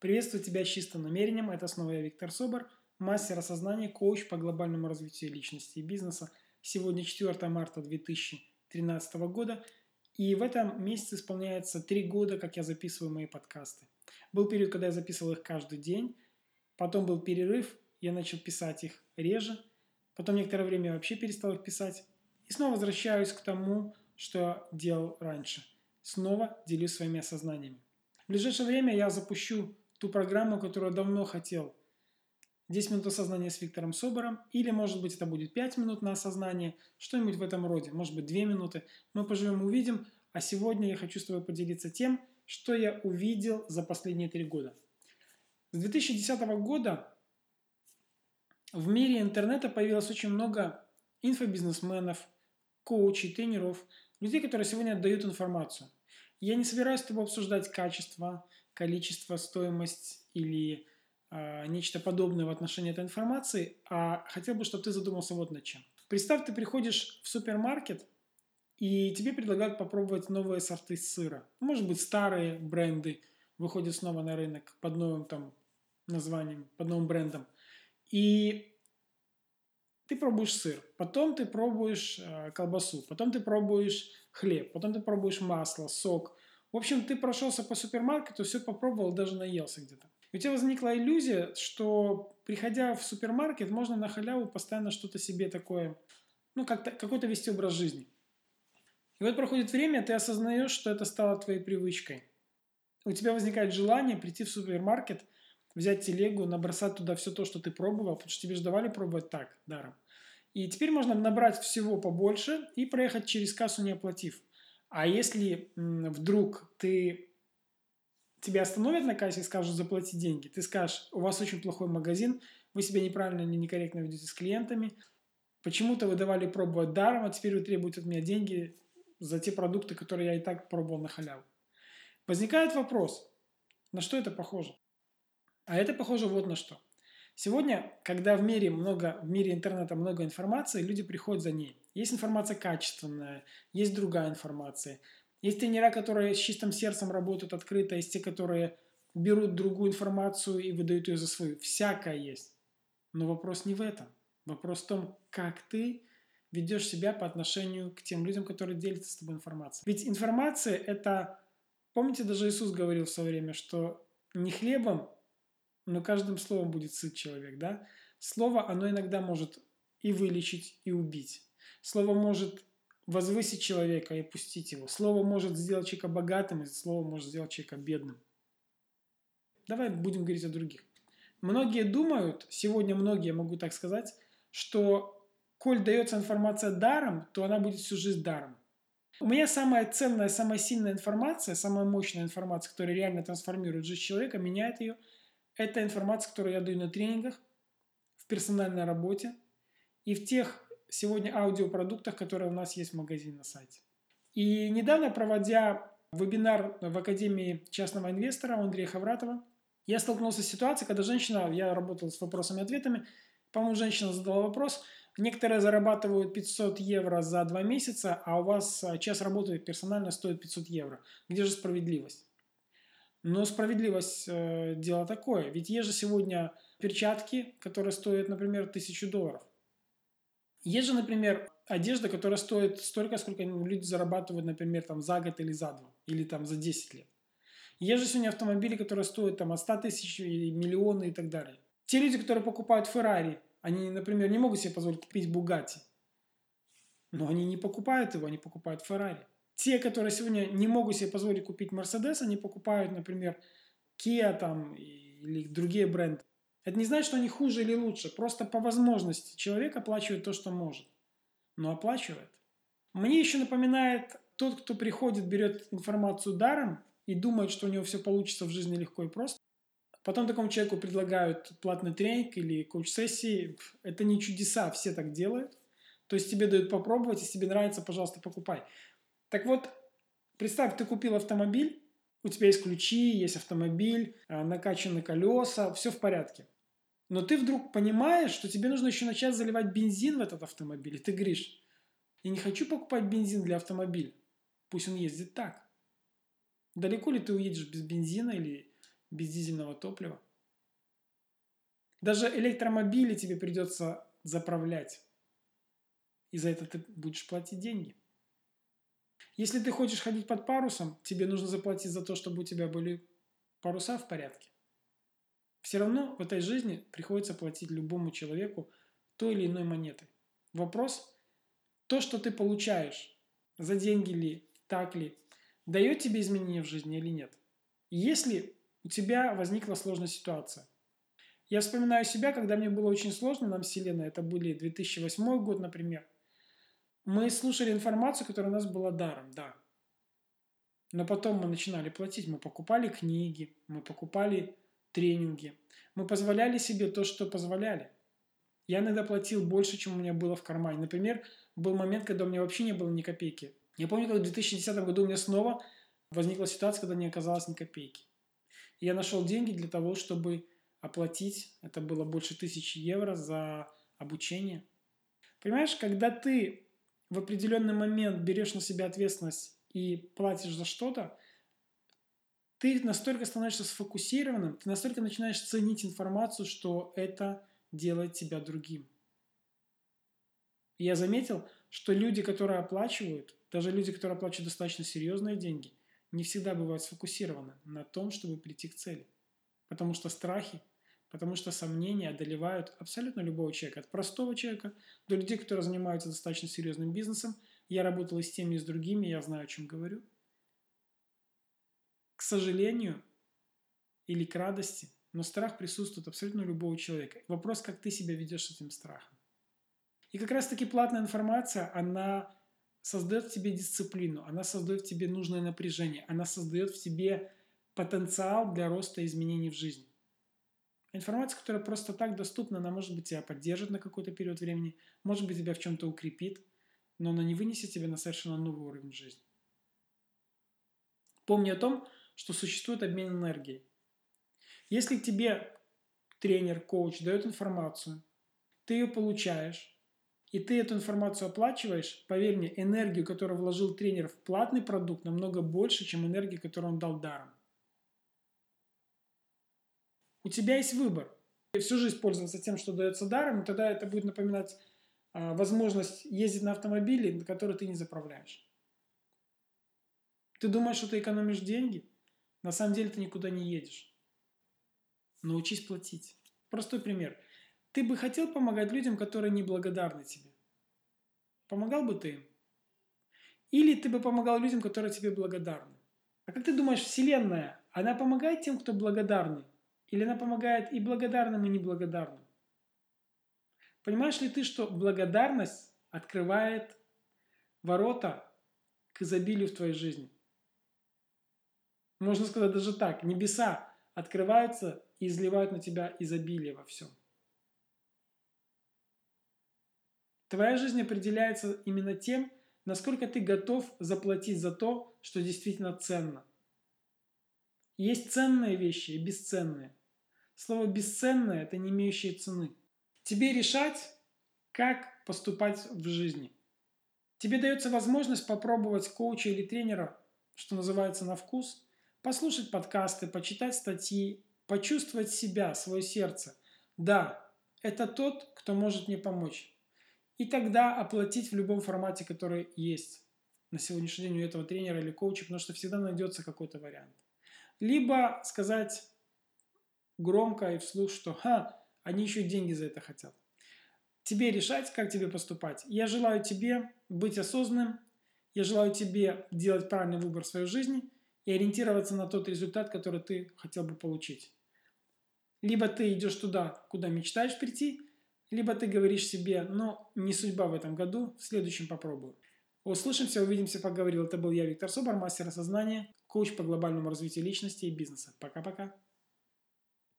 Приветствую тебя с чистым намерением. Это снова я, Виктор Собор, мастер осознания, коуч по глобальному развитию личности и бизнеса. Сегодня 4 марта 2013 года. И в этом месяце исполняется три года, как я записываю мои подкасты. Был период, когда я записывал их каждый день. Потом был перерыв, я начал писать их реже. Потом некоторое время я вообще перестал их писать. И снова возвращаюсь к тому, что делал раньше. Снова делюсь своими осознаниями. В ближайшее время я запущу ту программу, которую давно хотел. 10 минут осознания с Виктором Собором, или, может быть, это будет 5 минут на осознание, что-нибудь в этом роде, может быть, 2 минуты. Мы поживем, увидим. А сегодня я хочу с тобой поделиться тем, что я увидел за последние 3 года. С 2010 года в мире интернета появилось очень много инфобизнесменов, коучей, тренеров, людей, которые сегодня отдают информацию. Я не собираюсь с тобой обсуждать качество, количество, стоимость или э, нечто подобное в отношении этой информации, а хотел бы, чтобы ты задумался вот над чем. Представь, ты приходишь в супермаркет, и тебе предлагают попробовать новые сорты сыра. Может быть, старые бренды выходят снова на рынок под новым там названием, под новым брендом. И ты пробуешь сыр, потом ты пробуешь э, колбасу, потом ты пробуешь хлеб, потом ты пробуешь масло, сок – в общем, ты прошелся по супермаркету, все попробовал, даже наелся где-то. И у тебя возникла иллюзия, что приходя в супермаркет, можно на халяву постоянно что-то себе такое, ну, как-то, какой-то вести образ жизни. И вот проходит время, ты осознаешь, что это стало твоей привычкой. У тебя возникает желание прийти в супермаркет, взять телегу, набросать туда все то, что ты пробовал, потому что тебе же давали пробовать так, даром. И теперь можно набрать всего побольше и проехать через кассу, не оплатив. А если вдруг ты тебя остановят на кассе и скажут заплати деньги, ты скажешь, у вас очень плохой магазин, вы себя неправильно или некорректно ведете с клиентами, почему-то вы давали пробовать даром, а теперь вы требуете от меня деньги за те продукты, которые я и так пробовал на халяву. Возникает вопрос, на что это похоже? А это похоже вот на что. Сегодня, когда в мире много, в мире интернета много информации, люди приходят за ней. Есть информация качественная, есть другая информация. Есть тренера, которые с чистым сердцем работают открыто, есть те, которые берут другую информацию и выдают ее за свою. Всякое есть. Но вопрос не в этом. Вопрос в том, как ты ведешь себя по отношению к тем людям, которые делятся с тобой информацией. Ведь информация – это... Помните, даже Иисус говорил в свое время, что не хлебом, но каждым словом будет сыт человек, да? Слово, оно иногда может и вылечить, и убить. Слово может возвысить человека и пустить его. Слово может сделать человека богатым, и слово может сделать человека бедным. Давай будем говорить о других. Многие думают, сегодня многие, могу так сказать, что коль дается информация даром, то она будет всю жизнь даром. У меня самая ценная, самая сильная информация, самая мощная информация, которая реально трансформирует жизнь человека, меняет ее, это информация, которую я даю на тренингах, в персональной работе и в тех сегодня аудиопродуктах, которые у нас есть в магазине на сайте. И недавно, проводя вебинар в Академии частного инвестора Андрея Хавратова, я столкнулся с ситуацией, когда женщина, я работал с вопросами и ответами, по-моему, женщина задала вопрос, некоторые зарабатывают 500 евро за два месяца, а у вас час работы персонально стоит 500 евро. Где же справедливость? Но справедливость э, дело такое. Ведь есть же сегодня перчатки, которые стоят, например, 1000 долларов. Есть же, например, одежда, которая стоит столько, сколько люди зарабатывают, например, там, за год или за два, или там за 10 лет. Есть же сегодня автомобили, которые стоят там, от 100 тысяч, миллионы и так далее. Те люди, которые покупают Феррари, они, например, не могут себе позволить купить Бугатти. Но они не покупают его, они покупают Феррари. Те, которые сегодня не могут себе позволить купить Мерседес, они покупают, например, Kia там, или другие бренды. Это не значит, что они хуже или лучше. Просто по возможности человек оплачивает то, что может. Но оплачивает. Мне еще напоминает тот, кто приходит, берет информацию даром и думает, что у него все получится в жизни легко и просто. Потом такому человеку предлагают платный тренинг или коуч-сессии. Это не чудеса, все так делают. То есть тебе дают попробовать, если тебе нравится, пожалуйста, покупай. Так вот, представь, ты купил автомобиль, у тебя есть ключи, есть автомобиль, а, накачаны колеса, все в порядке. Но ты вдруг понимаешь, что тебе нужно еще начать заливать бензин в этот автомобиль. И ты говоришь, я не хочу покупать бензин для автомобиля. Пусть он ездит так. Далеко ли ты уедешь без бензина или без дизельного топлива. Даже электромобили тебе придется заправлять. И за это ты будешь платить деньги. Если ты хочешь ходить под парусом, тебе нужно заплатить за то, чтобы у тебя были паруса в порядке. Все равно в этой жизни приходится платить любому человеку той или иной монетой. Вопрос, то, что ты получаешь, за деньги ли, так ли, дает тебе изменения в жизни или нет. Если у тебя возникла сложная ситуация. Я вспоминаю себя, когда мне было очень сложно на Вселенной, это были 2008 год, например. Мы слушали информацию, которая у нас была даром, да. Но потом мы начинали платить, мы покупали книги, мы покупали тренинги, мы позволяли себе то, что позволяли. Я иногда платил больше, чем у меня было в кармане. Например, был момент, когда у меня вообще не было ни копейки. Я помню, как в 2010 году у меня снова возникла ситуация, когда не оказалось ни копейки. И я нашел деньги для того, чтобы оплатить, это было больше тысячи евро за обучение. Понимаешь, когда ты в определенный момент берешь на себя ответственность и платишь за что-то, ты настолько становишься сфокусированным, ты настолько начинаешь ценить информацию, что это делает тебя другим. Я заметил, что люди, которые оплачивают, даже люди, которые оплачивают достаточно серьезные деньги, не всегда бывают сфокусированы на том, чтобы прийти к цели. Потому что страхи, потому что сомнения одолевают абсолютно любого человека. От простого человека до людей, которые занимаются достаточно серьезным бизнесом. Я работал и с теми, и с другими, я знаю, о чем говорю. К сожалению или к радости, но страх присутствует абсолютно у любого человека. Вопрос, как ты себя ведешь с этим страхом. И как раз-таки платная информация, она создает в тебе дисциплину, она создает в тебе нужное напряжение, она создает в тебе потенциал для роста и изменений в жизни. Информация, которая просто так доступна, она может быть тебя поддержит на какой-то период времени, может быть тебя в чем-то укрепит, но она не вынесет тебя на совершенно новый уровень жизни. Помни о том, что существует обмен энергией. Если тебе тренер, коуч дает информацию, ты ее получаешь, и ты эту информацию оплачиваешь, поверь мне, энергию, которую вложил тренер в платный продукт, намного больше, чем энергию, которую он дал даром. У тебя есть выбор. Всю жизнь пользоваться тем, что дается даром, и тогда это будет напоминать а, возможность ездить на автомобиле, на который ты не заправляешь. Ты думаешь, что ты экономишь деньги? На самом деле ты никуда не едешь. Научись платить. Простой пример. Ты бы хотел помогать людям, которые неблагодарны тебе? Помогал бы ты им? Или ты бы помогал людям, которые тебе благодарны? А как ты думаешь, Вселенная, она помогает тем, кто благодарный? Или она помогает и благодарным, и неблагодарным? Понимаешь ли ты, что благодарность открывает ворота к изобилию в твоей жизни? Можно сказать даже так. Небеса открываются и изливают на тебя изобилие во всем. Твоя жизнь определяется именно тем, насколько ты готов заплатить за то, что действительно ценно. Есть ценные вещи и бесценные. Слово «бесценное» – это не имеющие цены. Тебе решать, как поступать в жизни. Тебе дается возможность попробовать коуча или тренера, что называется, на вкус, послушать подкасты, почитать статьи, почувствовать себя, свое сердце. Да, это тот, кто может мне помочь. И тогда оплатить в любом формате, который есть на сегодняшний день у этого тренера или коуча, потому что всегда найдется какой-то вариант. Либо сказать громко и вслух, что «Ха, они еще деньги за это хотят». Тебе решать, как тебе поступать. Я желаю тебе быть осознанным, я желаю тебе делать правильный выбор в своей жизни и ориентироваться на тот результат, который ты хотел бы получить. Либо ты идешь туда, куда мечтаешь прийти, либо ты говоришь себе, ну, не судьба в этом году, в следующем попробую. Услышимся, увидимся, поговорил. Это был я, Виктор Собор, мастер осознания, коуч по глобальному развитию личности и бизнеса. Пока-пока.